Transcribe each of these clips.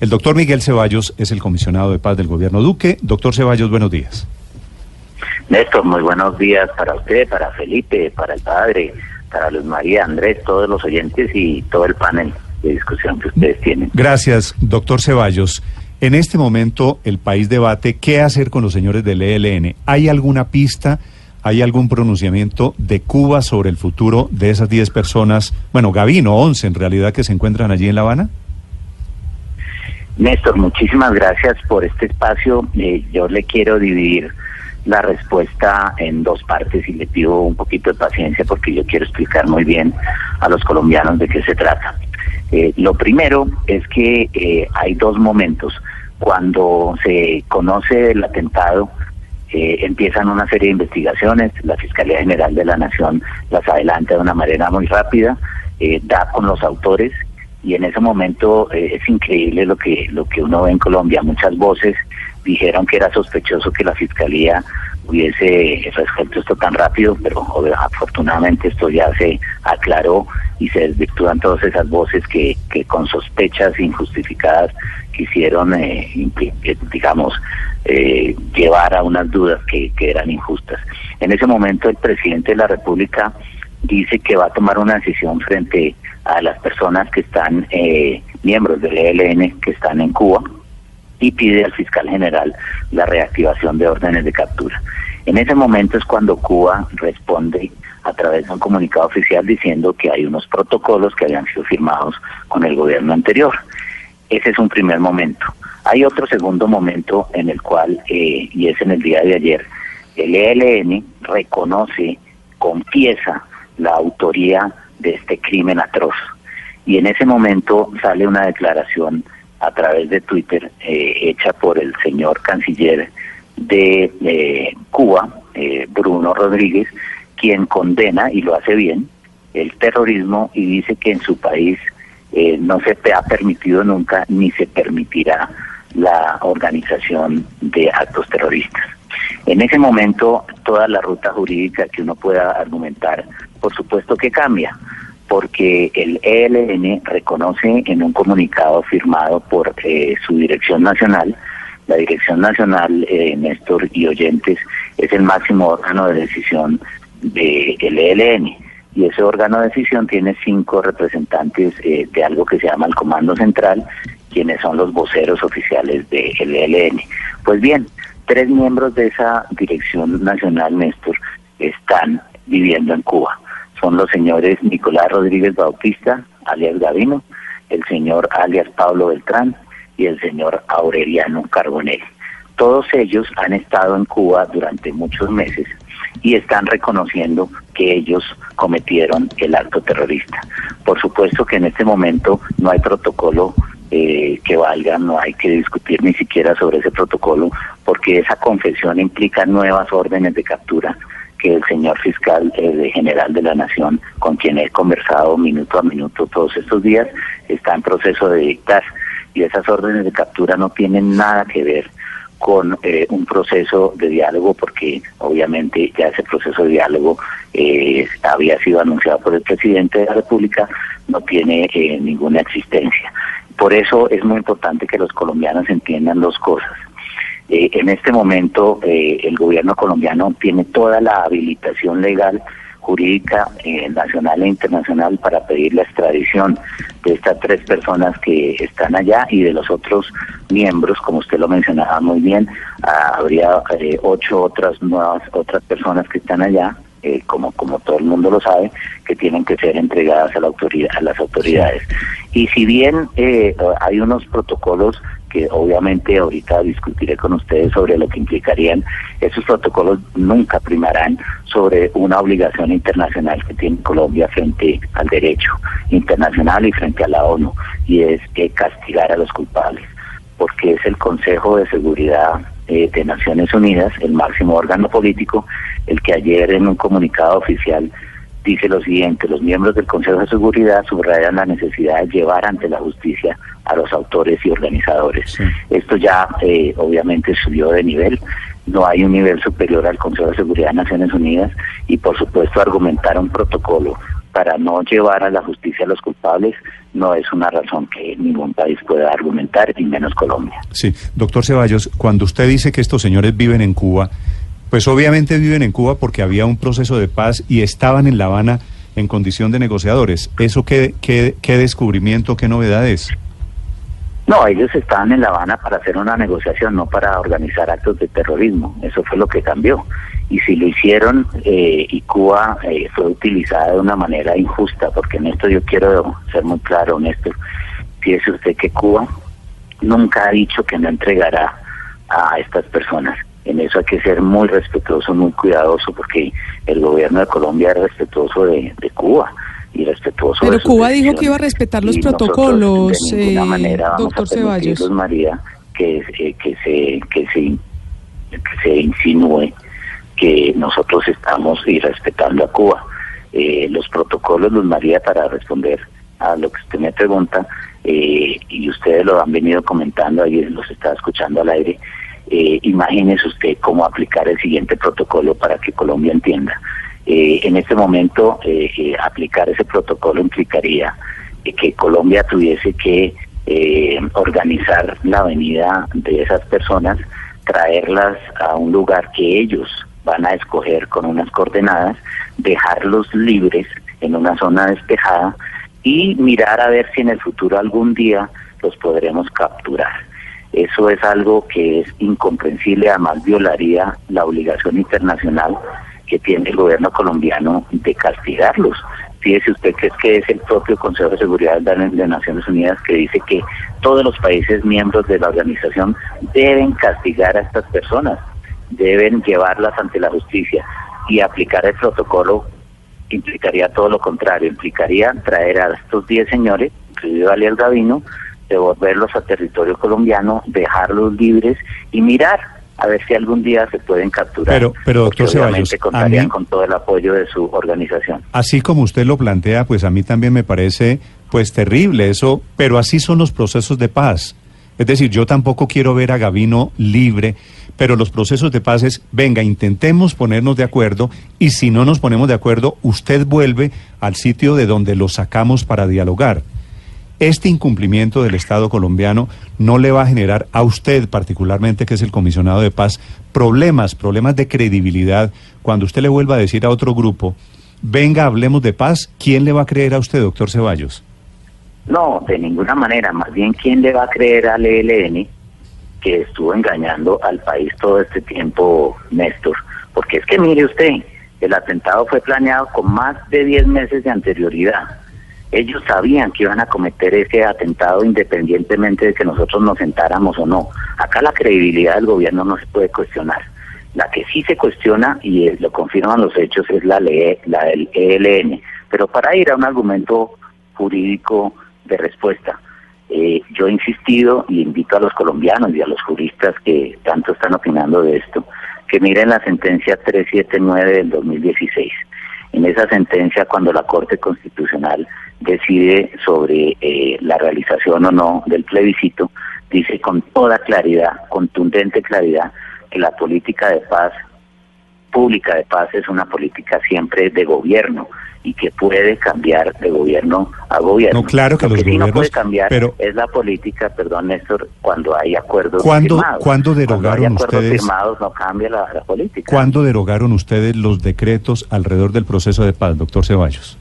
El doctor Miguel Ceballos es el comisionado de paz del gobierno Duque. Doctor Ceballos, buenos días. Néstor, muy buenos días para usted, para Felipe, para el padre, para Luz María, Andrés, todos los oyentes y todo el panel de discusión que ustedes tienen. Gracias, doctor Ceballos. En este momento el país debate qué hacer con los señores del ELN. ¿Hay alguna pista, hay algún pronunciamiento de Cuba sobre el futuro de esas 10 personas, bueno, Gavino, 11 en realidad, que se encuentran allí en La Habana? Néstor, muchísimas gracias por este espacio. Eh, yo le quiero dividir la respuesta en dos partes y le pido un poquito de paciencia porque yo quiero explicar muy bien a los colombianos de qué se trata. Eh, lo primero es que eh, hay dos momentos. Cuando se conoce el atentado, empiezan una serie de investigaciones, la Fiscalía General de la Nación las adelanta de una manera muy rápida, da con los autores y en ese momento eh, es increíble lo que lo que uno ve en Colombia. Muchas voces dijeron que era sospechoso que la fiscalía hubiese resuelto esto tan rápido, pero afortunadamente esto ya se aclaró y se desvirtúan todas esas voces que, con sospechas injustificadas quisieron, eh, digamos, eh, llevar a unas dudas que, que eran injustas. En ese momento el presidente de la República dice que va a tomar una decisión frente a las personas que están eh, miembros del ELN que están en Cuba y pide al fiscal general la reactivación de órdenes de captura. En ese momento es cuando Cuba responde a través de un comunicado oficial diciendo que hay unos protocolos que habían sido firmados con el gobierno anterior. Ese es un primer momento. Hay otro segundo momento en el cual, eh, y es en el día de ayer, el ELN reconoce, confiesa la autoría de este crimen atroz. Y en ese momento sale una declaración a través de Twitter eh, hecha por el señor canciller de eh, Cuba, eh, Bruno Rodríguez, quien condena, y lo hace bien, el terrorismo y dice que en su país no se ha permitido nunca ni se permitirá la organización de actos terroristas. En ese momento, toda la ruta jurídica que uno pueda argumentar, por supuesto que cambia porque el ELN reconoce en un comunicado firmado por eh, su dirección nacional, la dirección nacional, eh, Néstor y oyentes, es el máximo órgano de decisión del ELN. Y ese órgano de decisión tiene cinco representantes eh, de algo que se llama el Comando Central, quienes son los voceros oficiales del ELN. Pues bien, tres miembros de esa dirección nacional, Néstor, están viviendo en Cuba son los señores Nicolás Rodríguez Bautista, alias Gavino, el señor alias Pablo Beltrán y el señor Aureliano Carbonell. Todos ellos han estado en Cuba durante muchos meses y están reconociendo que ellos cometieron el acto terrorista. Por supuesto que en este momento no hay protocolo eh, que valga, no hay que discutir ni siquiera sobre ese protocolo, porque esa confesión implica nuevas órdenes de captura que el señor fiscal eh, general de la Nación, con quien he conversado minuto a minuto todos estos días, está en proceso de dictar. Y esas órdenes de captura no tienen nada que ver con eh, un proceso de diálogo, porque obviamente ya ese proceso de diálogo eh, había sido anunciado por el presidente de la República, no tiene ninguna existencia. Por eso es muy importante que los colombianos entiendan dos cosas. Eh, en este momento eh, el gobierno colombiano tiene toda la habilitación legal, jurídica, eh, nacional e internacional para pedir la extradición de estas tres personas que están allá y de los otros miembros, como usted lo mencionaba muy bien, ah, habría ocho otras nuevas otras personas que están allá. como como todo el mundo lo sabe, que tienen que ser entregadas a la autoridad a las autoridades. Y si bien hay unos protocolos que obviamente ahorita discutiré con ustedes sobre lo que implicarían. Esos protocolos nunca primarán sobre una obligación internacional que tiene Colombia frente al derecho internacional y frente a la ONU, y es que castigar a los culpables. porque es el Consejo de Seguridad eh, de Naciones Unidas, el máximo órgano político, el que ayer en un comunicado oficial dice lo siguiente, los miembros del Consejo de Seguridad subrayan la necesidad de llevar ante la justicia a los autores y organizadores. Esto ya eh, obviamente subió de nivel, no hay un nivel superior al Consejo de Seguridad de Naciones Unidas y por supuesto argumentar un protocolo para no llevar a la justicia a los culpables no es una razón que ningún país pueda argumentar, y menos Colombia. Sí, doctor Ceballos, cuando usted dice que estos señores viven en Cuba, pues obviamente viven en Cuba porque había un proceso de paz y estaban en La Habana en condición de negociadores. ¿Eso qué, qué, qué descubrimiento, qué novedades? No, ellos estaban en La Habana para hacer una negociación, no para organizar actos de terrorismo. Eso fue lo que cambió. Y si lo hicieron eh, y Cuba eh, fue utilizada de una manera injusta, porque en esto yo quiero ser muy claro, Néstor, fíjese usted que Cuba nunca ha dicho que no entregará a estas personas. En eso hay que ser muy respetuoso, muy cuidadoso, porque el gobierno de Colombia es respetuoso de Cuba y respetuoso. Pero Cuba dijo que iba a respetar los protocolos, de eh, manera doctor Ceballos. María, que, eh, que, se, que, se, que se insinúe que nosotros estamos irrespetando a Cuba. Eh, los protocolos, Luz María, para responder a lo que usted me pregunta, eh, y ustedes lo han venido comentando, ayer los estaba escuchando al aire, eh, imagínese usted cómo aplicar el siguiente protocolo para que Colombia entienda. Eh, en este momento, eh, eh, aplicar ese protocolo implicaría que Colombia tuviese que organizar la venida de esas personas, traerlas a un lugar que ellos van a escoger con unas coordenadas, dejarlos libres en una zona despejada y mirar a ver si en el futuro algún día los podremos capturar. Eso es algo que es incomprensible, además violaría la obligación internacional que tiene el gobierno colombiano de castigarlos. Fíjese usted que es que es el propio Consejo de Seguridad de Naciones Unidas que dice que todos los países miembros de la organización deben castigar a estas personas, deben llevarlas ante la justicia y aplicar el protocolo implicaría todo lo contrario, implicaría traer a estos 10 señores, incluido Aliel Gavino, devolverlos a territorio colombiano, dejarlos libres y mirar a ver si algún día se pueden capturar. Pero, pero doctor Ceballos, contarían con todo el apoyo de su organización. Así como usted lo plantea, pues a mí también me parece pues terrible eso, pero así son los procesos de paz. Es decir, yo tampoco quiero ver a Gavino libre, pero los procesos de paz es, venga, intentemos ponernos de acuerdo y si no nos ponemos de acuerdo, usted vuelve al sitio de donde lo sacamos para dialogar este incumplimiento del Estado colombiano no le va a generar a usted particularmente, que es el comisionado de paz, problemas, problemas de credibilidad cuando usted le vuelva a decir a otro grupo, venga, hablemos de paz, ¿quién le va a creer a usted, doctor Ceballos? No, de ninguna manera, más bien, ¿quién le va a creer al ELN que estuvo engañando al país todo este tiempo, Néstor? Porque es que mire usted, el atentado fue planeado con más de 10 meses de anterioridad ellos sabían que iban a cometer ese atentado independientemente de que nosotros nos sentáramos o no. Acá la credibilidad del gobierno no se puede cuestionar. La que sí se cuestiona, y lo confirman los hechos, es la, ley, la del ELN. Pero para ir a un argumento jurídico de respuesta, eh, yo he insistido y invito a los colombianos y a los juristas que tanto están opinando de esto, que miren la sentencia 379 del 2016. En esa sentencia, cuando la Corte Constitucional decide sobre eh, la realización o no del plebiscito, dice con toda claridad, contundente claridad, que la política de paz, pública de paz, es una política siempre de gobierno y que puede cambiar de gobierno a gobierno. No, claro que Lo los que sí gobiernos, no puede cambiar pero es la política, perdón Néstor, cuando hay acuerdos ¿Cuándo- firmados. cuándo derogaron cuando hay acuerdos ustedes- firmados no cambia la, la política. ¿Cuándo derogaron ustedes los decretos alrededor del proceso de paz, doctor Ceballos?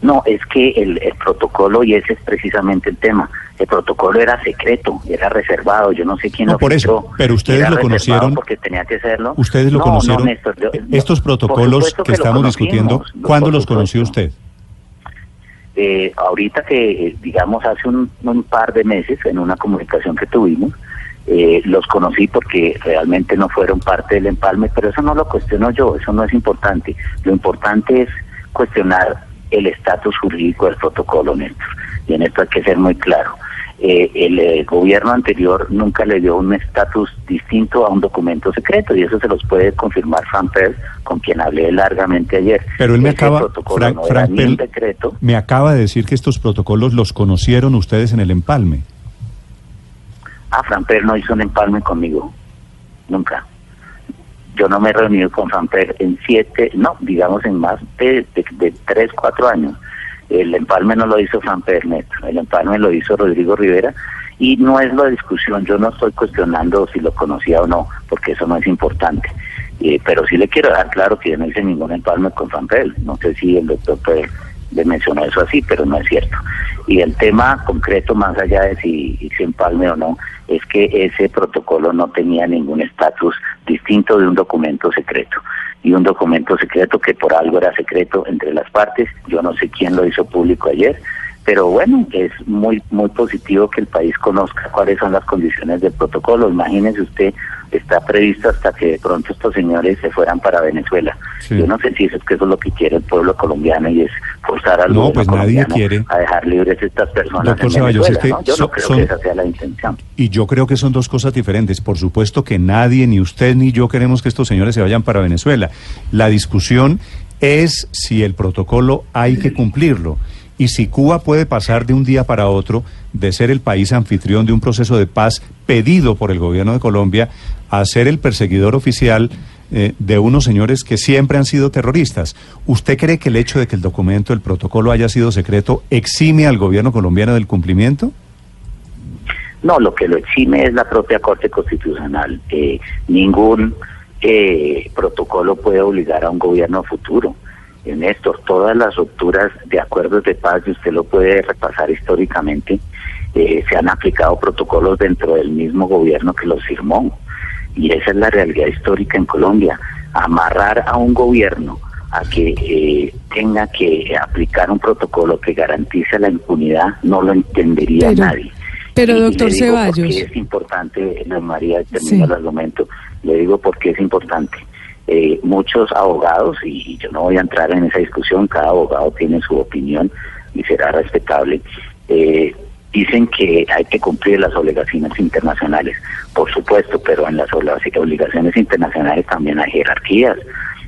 No, es que el, el protocolo, y ese es precisamente el tema, el protocolo era secreto, era reservado, yo no sé quién No, lo por eso, pero ustedes era lo conocieron. Porque tenía que serlo. ¿Ustedes lo No, conocieron? no, Néstor, yo- no, Estos protocolos que, estamos discutiendo, ¿cuándo los conoció usted? Eh, ahorita que, eh, digamos, hace un, un par de meses, en una comunicación que tuvimos, eh, los conocí porque realmente no fueron parte del empalme, pero eso no lo cuestiono yo, eso no es importante. Lo importante es cuestionar el estatus jurídico del protocolo, Néstor. Y en esto hay que ser muy claro. Eh, el, eh, gobierno anterior nunca le dio un estatus distinto a un documento secreto y eso se los puede confirmar Frank Pell, con quien hablé largamente ayer. Pero él me acaba, Frank, me acaba de decir que estos protocolos los conocieron ustedes en el empalme. Ah, Frank Pell no hizo un empalme conmigo, nunca. Yo no me he reunido con Frank Pell en siete, no, digamos en más de, de tres, cuatro años el empalme no lo hizo Fran Pernet, el empalme lo hizo Rodrigo Rivera y no es la discusión, yo no estoy cuestionando si lo conocía o no, porque eso no es importante. Eh, pero sí le quiero dar claro que yo no hice ningún empalme con Fanpel. No sé si el doctor le mencionó eso así, pero no es cierto. Y el tema concreto, más allá de si hice empalme o no, es que ese protocolo no tenía ningún estatus distinto de un documento secreto y un documento secreto que por algo era secreto entre las partes. Yo no sé quién lo hizo público ayer, pero bueno, es muy muy positivo que el país conozca cuáles son las condiciones del protocolo. Imagínese usted, está previsto hasta que de pronto estos señores se fueran para Venezuela. Yo no sé si eso es que eso es lo que quiere el pueblo colombiano y es forzar al no, pues nadie quiere. a dejar libres estas personas en Venezuela. Yo no creo que esa sea la intención. Y yo creo que son dos cosas diferentes. Por supuesto que nadie, ni usted ni yo queremos que estos señores se vayan para Venezuela. La discusión es si el protocolo hay que cumplirlo y si Cuba puede pasar de un día para otro de ser el país anfitrión de un proceso de paz pedido por el gobierno de Colombia a ser el perseguidor oficial eh, de unos señores que siempre han sido terroristas. ¿Usted cree que el hecho de que el documento, el protocolo haya sido secreto, exime al gobierno colombiano del cumplimiento? No, lo que lo exime es la propia Corte Constitucional. Eh, ningún eh, protocolo puede obligar a un gobierno futuro en esto, todas las rupturas de acuerdos de paz, y usted lo puede repasar históricamente, eh, se han aplicado protocolos dentro del mismo gobierno que los firmó. Y esa es la realidad histórica en Colombia. Amarrar a un gobierno a que eh, tenga que aplicar un protocolo que garantice la impunidad no lo entendería nadie. Pero, doctor Ceballos. es importante, María, termino el argumento. Le digo por qué es importante eh, muchos abogados, y yo no voy a entrar en esa discusión, cada abogado tiene su opinión y será respetable, eh, dicen que hay que cumplir las obligaciones internacionales, por supuesto, pero en las obligaciones internacionales también hay jerarquías.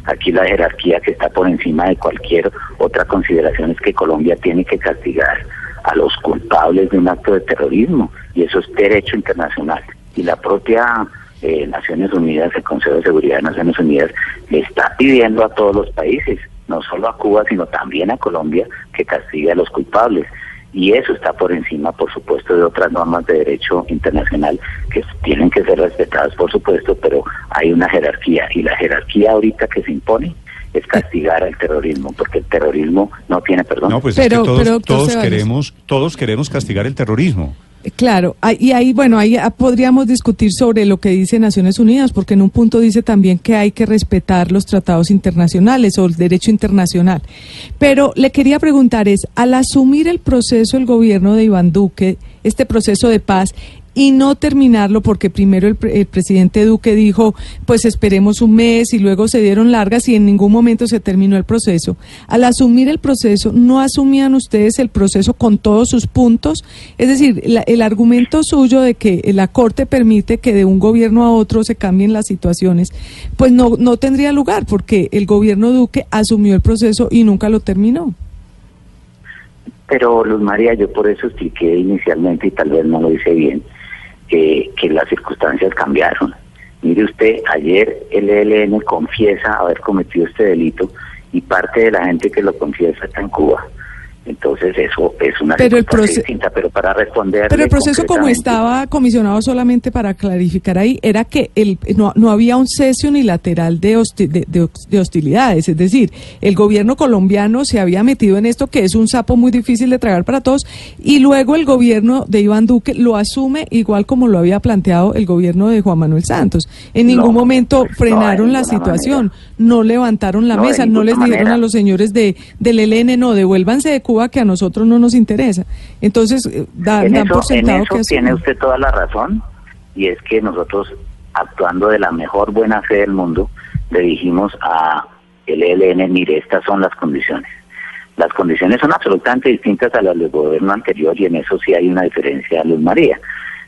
Aquí la jerarquía que está por encima de cualquier otra consideración es que Colombia tiene que castigar a los culpables de un acto de terrorismo y eso es derecho internacional. Y la propia eh, Naciones Unidas, el Consejo de Seguridad de Naciones Unidas, le está pidiendo a todos los países, no solo a Cuba, sino también a Colombia, que castigue a los culpables. Y eso está por encima, por supuesto, de otras normas de derecho internacional que tienen que ser respetadas, por supuesto, pero hay una jerarquía. Y la jerarquía ahorita que se impone es castigar al terrorismo, porque el terrorismo no tiene perdón. No, pues pero, todos, todos queremos, todos queremos castigar el terrorismo. Claro, y ahí, bueno, ahí ah, podríamos discutir sobre lo que dice Naciones Unidas, porque en un punto dice también que hay que respetar los tratados internacionales o el derecho internacional. Pero le quería preguntar es, al asumir el proceso el gobierno de Iván Duque, este proceso de paz, y no terminarlo porque primero el, presidente Duque dijo, pues esperemos un mes y luego se dieron largas y en ningún momento se terminó el proceso. Al asumir el proceso, ¿no asumían ustedes el proceso con todos sus puntos? Es decir, el argumento suyo de que la Corte permite que de un gobierno a otro se cambien las situaciones, pues no, no tendría lugar porque el gobierno Duque asumió el proceso y nunca lo terminó. Pero Luz María, yo por eso expliqué inicialmente y tal vez no lo hice bien que, las circunstancias cambiaron. Mire usted, ayer el ELN confiesa haber cometido este delito y parte de la gente que lo confiesa está en Cuba. Entonces eso es una pero el distinta, pero para responder... Pero el proceso como estaba comisionado solamente para clarificar ahí, era que el, no, no había un cese unilateral de, de, hostilidades, es decir, el gobierno colombiano se había metido en esto que es un sapo muy difícil de tragar para todos, y luego el gobierno de Iván Duque lo asume igual como lo había planteado el gobierno de Juan Manuel Santos. En ningún momento frenaron la situación, no levantaron la mesa, no les dijeron a los señores de, del ELN, no, devuélvanse de Cuba que a nosotros no nos interesa. Entonces, eh, da, en eso, tiene usted toda la razón y es que nosotros, actuando de la mejor buena fe del mundo, le dijimos a el ELN, mire, estas son las condiciones. Las condiciones son absolutamente distintas a las del gobierno anterior y en eso sí hay una diferencia, Luz María.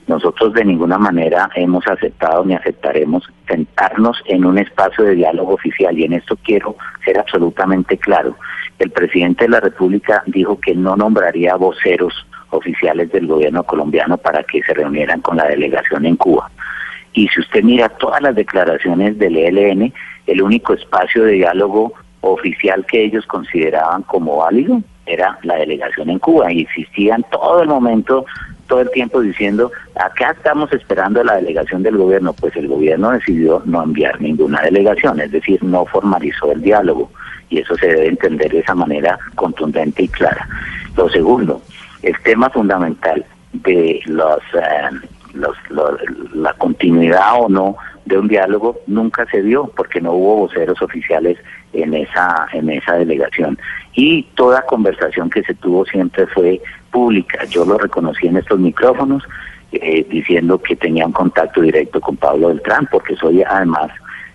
Nosotros de ninguna manera hemos aceptado ni aceptaremos sentarnos en un espacio de diálogo oficial y en esto quiero ser absolutamente claro. El presidente de la República dijo que no nombraría voceros oficiales del gobierno colombiano para que se reunieran con la delegación en Cuba. Y si usted mira todas las declaraciones del ELN, el único espacio de diálogo oficial que ellos consideraban como válido era la delegación en Cuba y insistían todo el momento, todo el tiempo diciendo, acá estamos esperando la delegación del gobierno, pues el gobierno decidió no enviar ninguna delegación, es decir, no formalizó el diálogo y eso se debe entender de esa manera contundente y clara. Lo segundo, el tema fundamental de los, eh, los, la continuidad o no de un diálogo nunca se dio porque no hubo voceros oficiales en esa en esa delegación y toda conversación que se tuvo siempre fue pública yo lo reconocí en estos micrófonos eh, diciendo que tenía un contacto directo con Pablo Beltrán porque soy además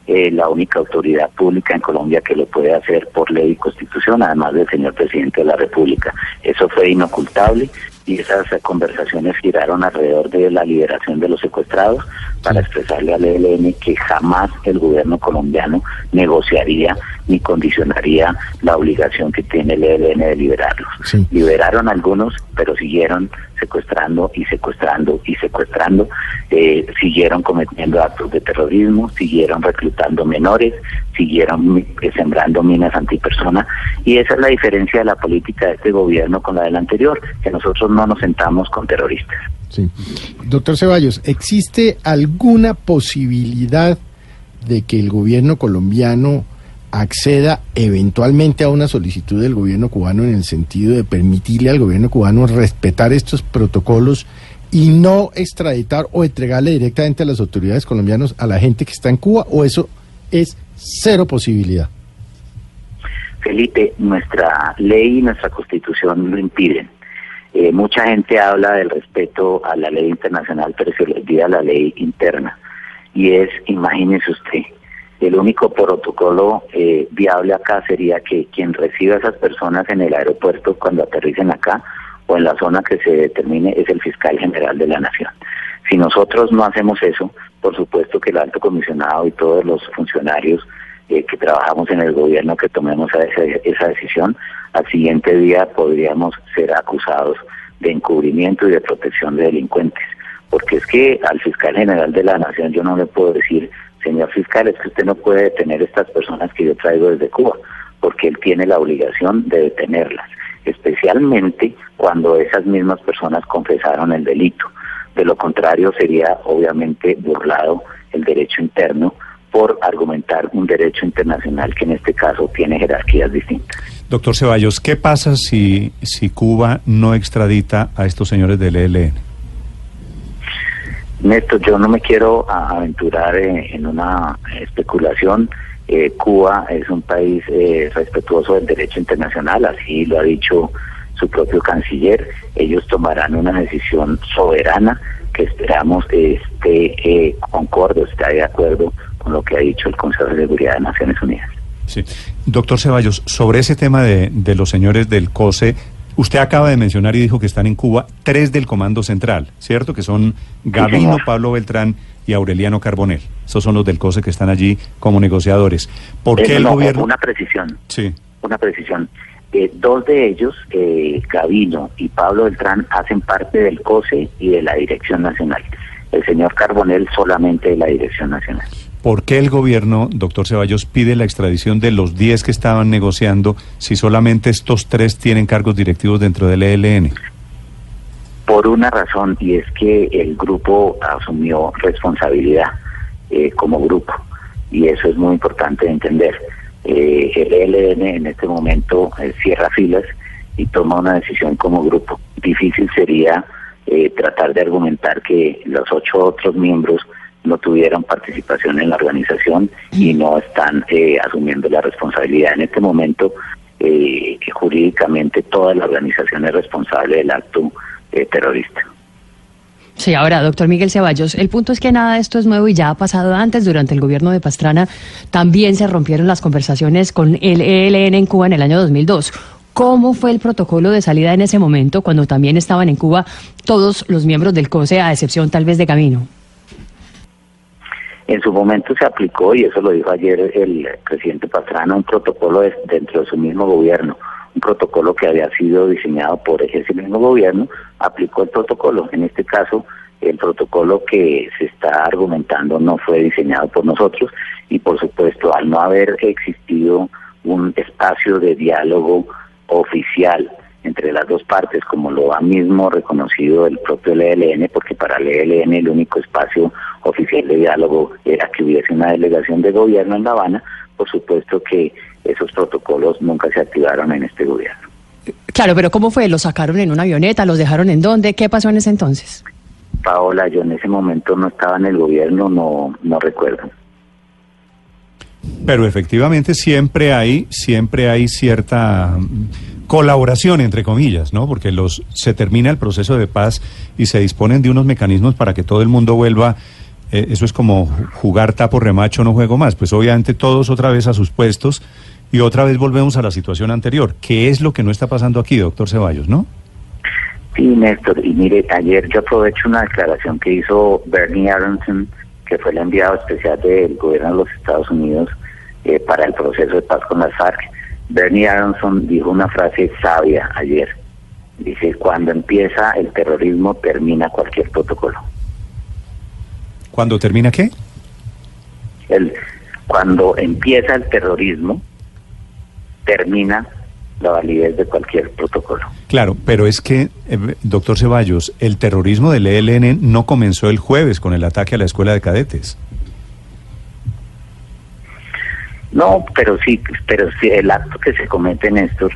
eh, la única autoridad pública en Colombia que lo puede hacer por ley y constitución, además del señor presidente de la República. Eso fue inocultable y esas conversaciones giraron alrededor de la liberación de los secuestrados para expresarle al ELN que jamás el gobierno colombiano negociaría ni condicionaría la obligación que tiene el ELN de liberarlos. Liberaron algunos, pero siguieron secuestrando y secuestrando y secuestrando, eh, siguieron cometiendo actos de terrorismo, siguieron reclutando menores, siguieron eh, sembrando minas antipersona. Y esa es la diferencia de la política de este gobierno con la del anterior, que nosotros no nos sentamos con terroristas. Sí. Doctor Ceballos, ¿existe alguna posibilidad de que el gobierno colombiano acceda eventualmente a una solicitud del gobierno cubano en el sentido de permitirle al gobierno cubano respetar estos protocolos y no extraditar o entregarle directamente a las autoridades colombianas a la gente que está en Cuba o eso es cero posibilidad? Felipe, nuestra ley y nuestra constitución lo impiden. Eh, mucha gente habla del respeto a la ley internacional, pero se le olvida la ley interna. Y es, imagínese usted, el único protocolo eh, viable acá sería que quien reciba a esas personas en el aeropuerto cuando aterricen acá o en la zona que se determine es el fiscal general de la nación. Si nosotros no hacemos eso, por supuesto que el alto comisionado y todos los funcionarios eh, que trabajamos en el gobierno que tomemos esa, esa decisión, al siguiente día podríamos ser acusados de encubrimiento y de protección de delincuentes. Porque es que al fiscal general de la nación yo no le puedo decir señor fiscal, es que usted no puede detener estas personas que yo traigo desde Cuba, porque él tiene la obligación de detenerlas, especialmente cuando esas mismas personas confesaron el delito. De lo contrario, sería obviamente burlado el derecho interno por argumentar un derecho internacional que en este caso tiene jerarquías distintas. Doctor Ceballos, ¿qué pasa si, si Cuba no extradita a estos señores del ELN? Néstor, yo no me quiero aventurar en, una especulación. Eh, Cuba es un país eh, respetuoso del derecho internacional, así lo ha dicho su propio canciller. Ellos tomarán una decisión soberana que esperamos esté eh, concorde, esté de acuerdo con lo que ha dicho el Consejo de Seguridad de Naciones Unidas. Sí. Doctor Ceballos, sobre ese tema de, de los señores del COSE, Usted acaba de mencionar y dijo que están en Cuba tres del Comando Central, ¿cierto? Que son Gavino, Pablo Beltrán y Aureliano Carbonel. Esos son los del COSE que están allí como negociadores. ¿Por qué el gobierno...? Una precisión. Sí. Una precisión. Eh, dos de ellos, eh, Gavino y Pablo Beltrán, hacen parte del COSE y de la Dirección Nacional. El señor Carbonel solamente de la Dirección Nacional. ¿Por qué el gobierno, doctor Ceballos, pide la extradición de los 10 que estaban negociando si solamente estos tres tienen cargos directivos dentro del ELN? Por una razón, y es que el grupo asumió responsabilidad eh, como grupo, y eso es muy importante de entender. Eh, el ELN en este momento eh, cierra filas y toma una decisión como grupo. Difícil sería tratar de argumentar que los ocho otros miembros no tuvieron participación en la organización y no están eh, asumiendo la responsabilidad. En este momento, eh, jurídicamente toda la organización es responsable del acto eh, terrorista. Sí, ahora, doctor Miguel Ceballos, el punto es que nada de esto es nuevo y ya ha pasado antes. Durante el gobierno de Pastrana también se rompieron las conversaciones con el ELN en Cuba en el año 2002. ¿Cómo fue el protocolo de salida en ese momento, cuando también estaban en Cuba todos los miembros del COSE, a excepción tal vez de Camino? En su momento se aplicó, y eso lo dijo ayer el presidente Pastrana, un protocolo dentro de su mismo gobierno, un protocolo que había sido diseñado por ese mismo gobierno, aplicó el protocolo. En este caso, el protocolo que se está argumentando no fue diseñado por nosotros y por supuesto al no haber existido un espacio de diálogo oficial entre las dos partes, como lo ha mismo reconocido el propio LLN, porque para el ELN el único espacio oficial de diálogo era que hubiese una delegación de gobierno en La Habana, por supuesto que esos protocolos nunca se activaron en este gobierno. Claro, pero ¿cómo fue? ¿Los sacaron en una avioneta? ¿Los dejaron en dónde? ¿Qué pasó en ese entonces? Paola, yo en ese momento no estaba en el gobierno, no, no recuerdo. Pero efectivamente siempre hay, siempre hay cierta colaboración entre comillas, ¿no? Porque los se termina el proceso de paz y se disponen de unos mecanismos para que todo el mundo vuelva. Eh, eso es como jugar tapo remacho, no juego más. Pues obviamente todos otra vez a sus puestos y otra vez volvemos a la situación anterior. ¿Qué es lo que no está pasando aquí, doctor Ceballos, no? Sí, Néstor. Y mire, ayer yo aprovecho una declaración que hizo Bernie Aronson que fue el enviado especial del gobierno de los Estados Unidos eh, para el proceso de paz con las FARC. Bernie Aronson dijo una frase sabia ayer. Dice, cuando empieza el terrorismo termina cualquier protocolo. ¿Cuándo termina qué? El, cuando empieza el terrorismo termina la validez de cualquier protocolo. Claro, pero es que, eh, doctor Ceballos, el terrorismo del ELN no comenzó el jueves con el ataque a la escuela de cadetes. No, pero sí, pero sí, el acto que se comete en esto,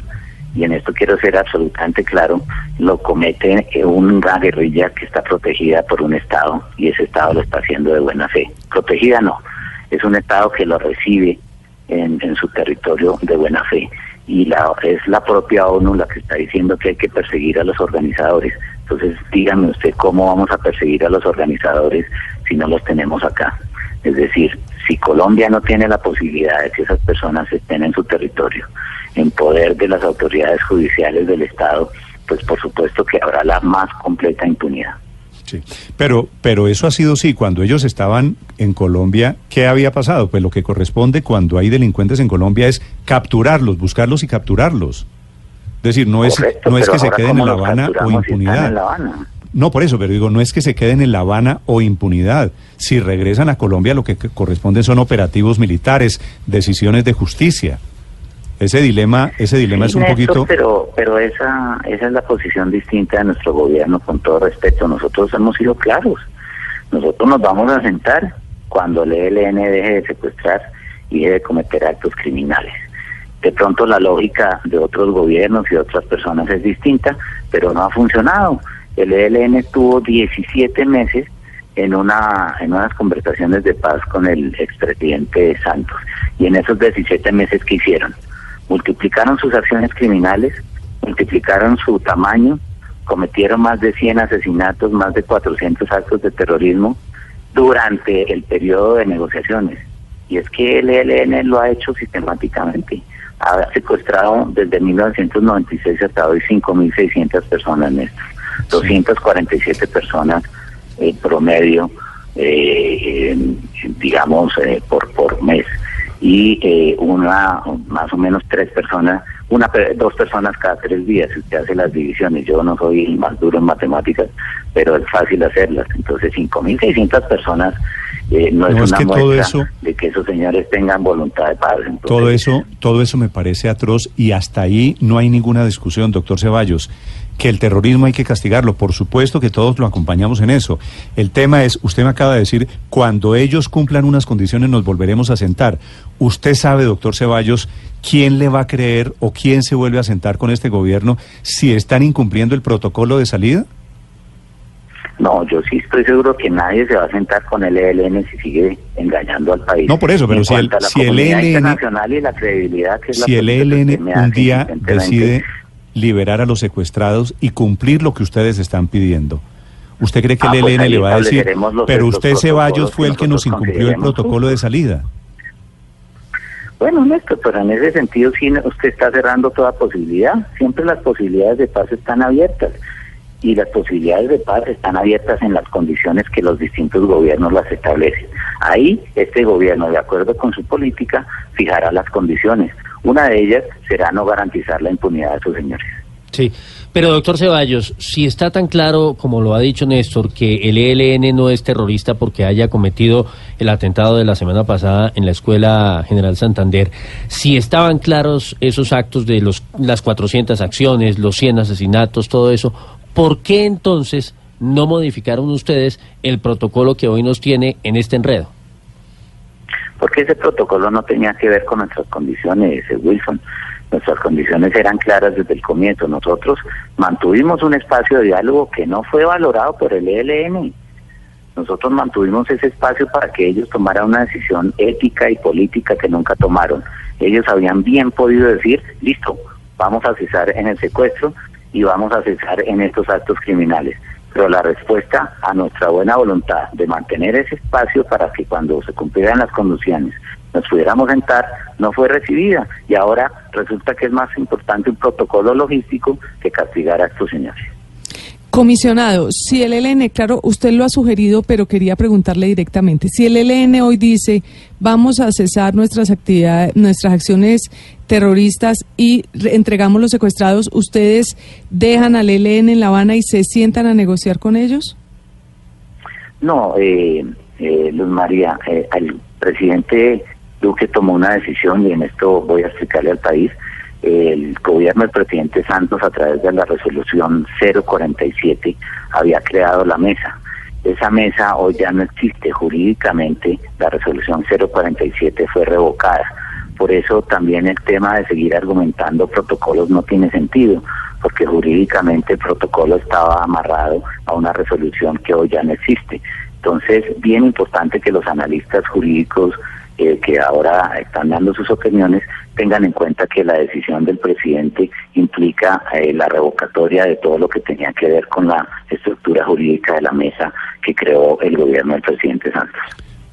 y en esto quiero ser absolutamente claro, lo comete una guerrilla que está protegida por un Estado, y ese Estado lo está haciendo de buena fe. Protegida no, es un Estado que lo recibe en, en su territorio de buena fe y la, es la propia ONU la que está diciendo que hay que perseguir a los organizadores. Entonces, dígame usted cómo vamos a perseguir a los organizadores si no los tenemos acá. Es decir, si Colombia no tiene la posibilidad de que esas personas estén en su territorio, en poder de las autoridades judiciales del Estado, pues por supuesto que habrá la más completa impunidad. Sí, pero, pero eso ha sido sí, cuando ellos estaban en Colombia, ¿qué había pasado? Pues lo que corresponde cuando hay delincuentes en Colombia es capturarlos, buscarlos y capturarlos. Es decir, no es, no es que se queden en La Habana o impunidad. No, por eso, pero digo, no es que se queden en La Habana o impunidad. Si regresan a Colombia, lo que corresponde son operativos militares, decisiones de justicia. Ese dilema, ese dilema es un poquito. Pero, pero esa, esa es la posición distinta de nuestro gobierno, con todo respeto. Nosotros hemos sido claros. Nosotros nos vamos a sentar cuando el ELN deje de secuestrar y deje de cometer actos criminales. De pronto la lógica de otros gobiernos y de otras personas es distinta, pero no ha funcionado. El ELN estuvo 17 meses en una en unas conversaciones de paz con el expresidente Santos. Y en esos 17 meses que hicieron, multiplicaron sus acciones criminales, multiplicaron su tamaño, cometieron más de 100 asesinatos, más de 400 actos de terrorismo durante el periodo de negociaciones. Y es que el ELN lo ha hecho sistemáticamente. Ha secuestrado desde 1996 hasta hoy 5.600 personas, Néstor. 247 personas en promedio, eh, digamos, eh, por, por mes y eh, una más o menos tres personas, una dos personas cada tres días, si usted hace las divisiones. Yo no soy el más duro en matemáticas, pero es fácil hacerlas. Entonces, 5.600 personas eh, no, es una muestra de que esos señores tengan voluntad de paz. todo eso, todo eso me parece atroz y hasta ahí no hay ninguna discusión, doctor Ceballos que el terrorismo hay que castigarlo. Por supuesto que todos lo acompañamos en eso. El tema es, usted me acaba de decir, cuando ellos cumplan unas condiciones nos volveremos a sentar. ¿Usted sabe, doctor Ceballos, quién le va a creer o quién se vuelve a sentar con este gobierno si están incumpliendo el protocolo de salida? No, yo sí estoy seguro que nadie se va a sentar con el ELN si sigue engañando al país. No, por eso, pero si el, si el ELN... y la credibilidad que es si el ELN un día decide liberar a los secuestrados y cumplir lo que ustedes están pidiendo. ¿Usted cree que el ELN ah, pues le va a decir, pero usted Ceballos fue el que nos incumplió el protocolo de salida? Bueno, Néstor, pero en ese sentido sí usted está cerrando toda posibilidad. Siempre las posibilidades de paz están abiertas y las posibilidades de paz están abiertas en las condiciones que los distintos gobiernos las establecen. Ahí este gobierno, de acuerdo con su política, fijará las condiciones. Una de ellas será no garantizar la impunidad de sus señores. Sí, pero doctor Ceballos, si está tan claro, como lo ha dicho Néstor, que el ELN no es terrorista porque haya cometido el atentado de la semana pasada en la Escuela General Santander, si estaban claros esos actos de los, las 400 acciones, los 100 asesinatos, todo eso, ¿por qué entonces no modificaron ustedes el protocolo que hoy nos tiene en este enredo? Porque ese protocolo no tenía que ver con nuestras condiciones, Wilson. Nuestras condiciones eran claras desde el comienzo. Nosotros mantuvimos un espacio de diálogo que no fue valorado por el ELN. Nosotros mantuvimos ese espacio para que ellos tomaran una decisión ética y política que nunca tomaron. Ellos habían bien podido decir, listo, vamos a cesar en el secuestro y vamos a cesar en estos actos criminales. Pero la respuesta a nuestra buena voluntad de mantener ese espacio para que cuando se cumplieran las condiciones nos pudiéramos sentar, no fue recibida. Y ahora resulta que es más importante un protocolo logístico que castigar a estos señores. Comisionado, si el ELN, claro, usted lo ha sugerido, pero quería preguntarle directamente, si el ELN hoy dice vamos a cesar nuestras actividades, nuestras acciones terroristas y entregamos los secuestrados, ¿ustedes dejan al ELN en La Habana y se sientan a negociar con ellos? No, eh, eh Luz María, eh, el presidente Duque tomó una decisión y en esto voy a explicarle al país el gobierno del presidente Santos a través de la resolución 047 había creado la mesa. Esa mesa hoy ya no existe jurídicamente, la resolución 047 fue revocada. Por eso también el tema de seguir argumentando protocolos no tiene sentido, porque jurídicamente el protocolo estaba amarrado a una resolución que hoy ya no existe. Entonces, bien importante que los analistas jurídicos eh, que ahora están dando sus opiniones tengan en cuenta que la decisión del presidente implica eh, la revocatoria de todo lo que tenía que ver con la estructura jurídica de la mesa que creó el gobierno del presidente Santos.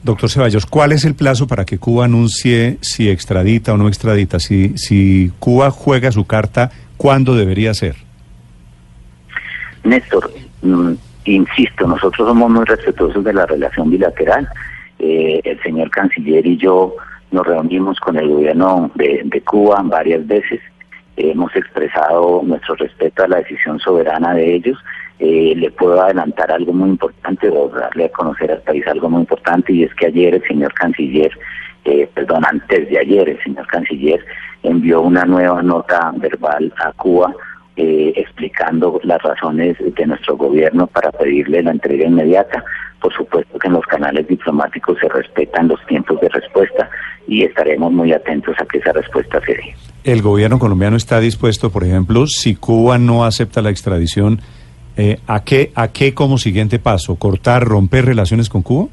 Doctor Ceballos, ¿cuál es el plazo para que Cuba anuncie si extradita o no extradita? Si, si Cuba juega su carta, ¿cuándo debería ser? Néstor, mm, insisto, nosotros somos muy respetuosos de la relación bilateral eh, el señor canciller y yo nos reunimos con el gobierno de, Cuba varias veces. hemos expresado nuestro respeto a la decisión soberana de ellos. Eh, le puedo adelantar algo muy importante o darle a conocer al país algo muy importante y es que ayer el señor canciller, eh, perdón, antes de ayer el señor canciller envió una nueva nota verbal a Cuba eh, explicando las razones de nuestro gobierno para pedirle la entrega inmediata. Por supuesto que en los canales diplomáticos se respetan los tiempos de respuesta y estaremos muy atentos a que esa respuesta se dé. ¿El gobierno colombiano está dispuesto, por ejemplo, si Cuba no acepta la extradición, eh, ¿a, qué, ¿a qué como siguiente paso? ¿Cortar, romper relaciones con Cuba?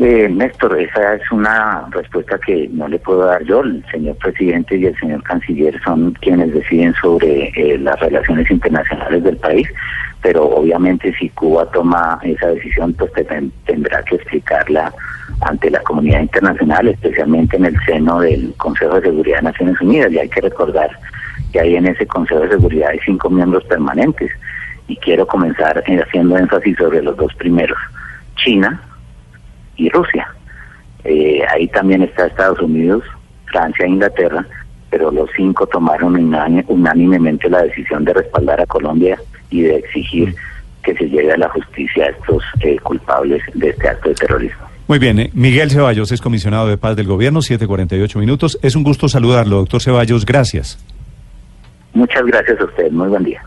Eh, Néstor, esa es una respuesta que no le puedo dar yo. El señor presidente y el señor canciller son quienes deciden sobre eh, las relaciones internacionales del país pero obviamente si Cuba toma esa decisión, pues tendrá que explicarla ante la comunidad internacional, especialmente en el seno del Consejo de Seguridad de Naciones Unidas. Y hay que recordar que ahí en ese Consejo de Seguridad hay cinco miembros permanentes. Y quiero comenzar haciendo énfasis sobre los dos primeros, China y Rusia. Eh, ahí también está Estados Unidos, Francia e Inglaterra, pero los cinco tomaron unánimemente la decisión de respaldar a Colombia y de exigir que se llegue a la justicia a estos eh, culpables de este acto de terrorismo. Muy bien, eh, Miguel Ceballos es comisionado de paz del gobierno, 7:48 minutos. Es un gusto saludarlo, doctor Ceballos, gracias. Muchas gracias a usted, muy buen día.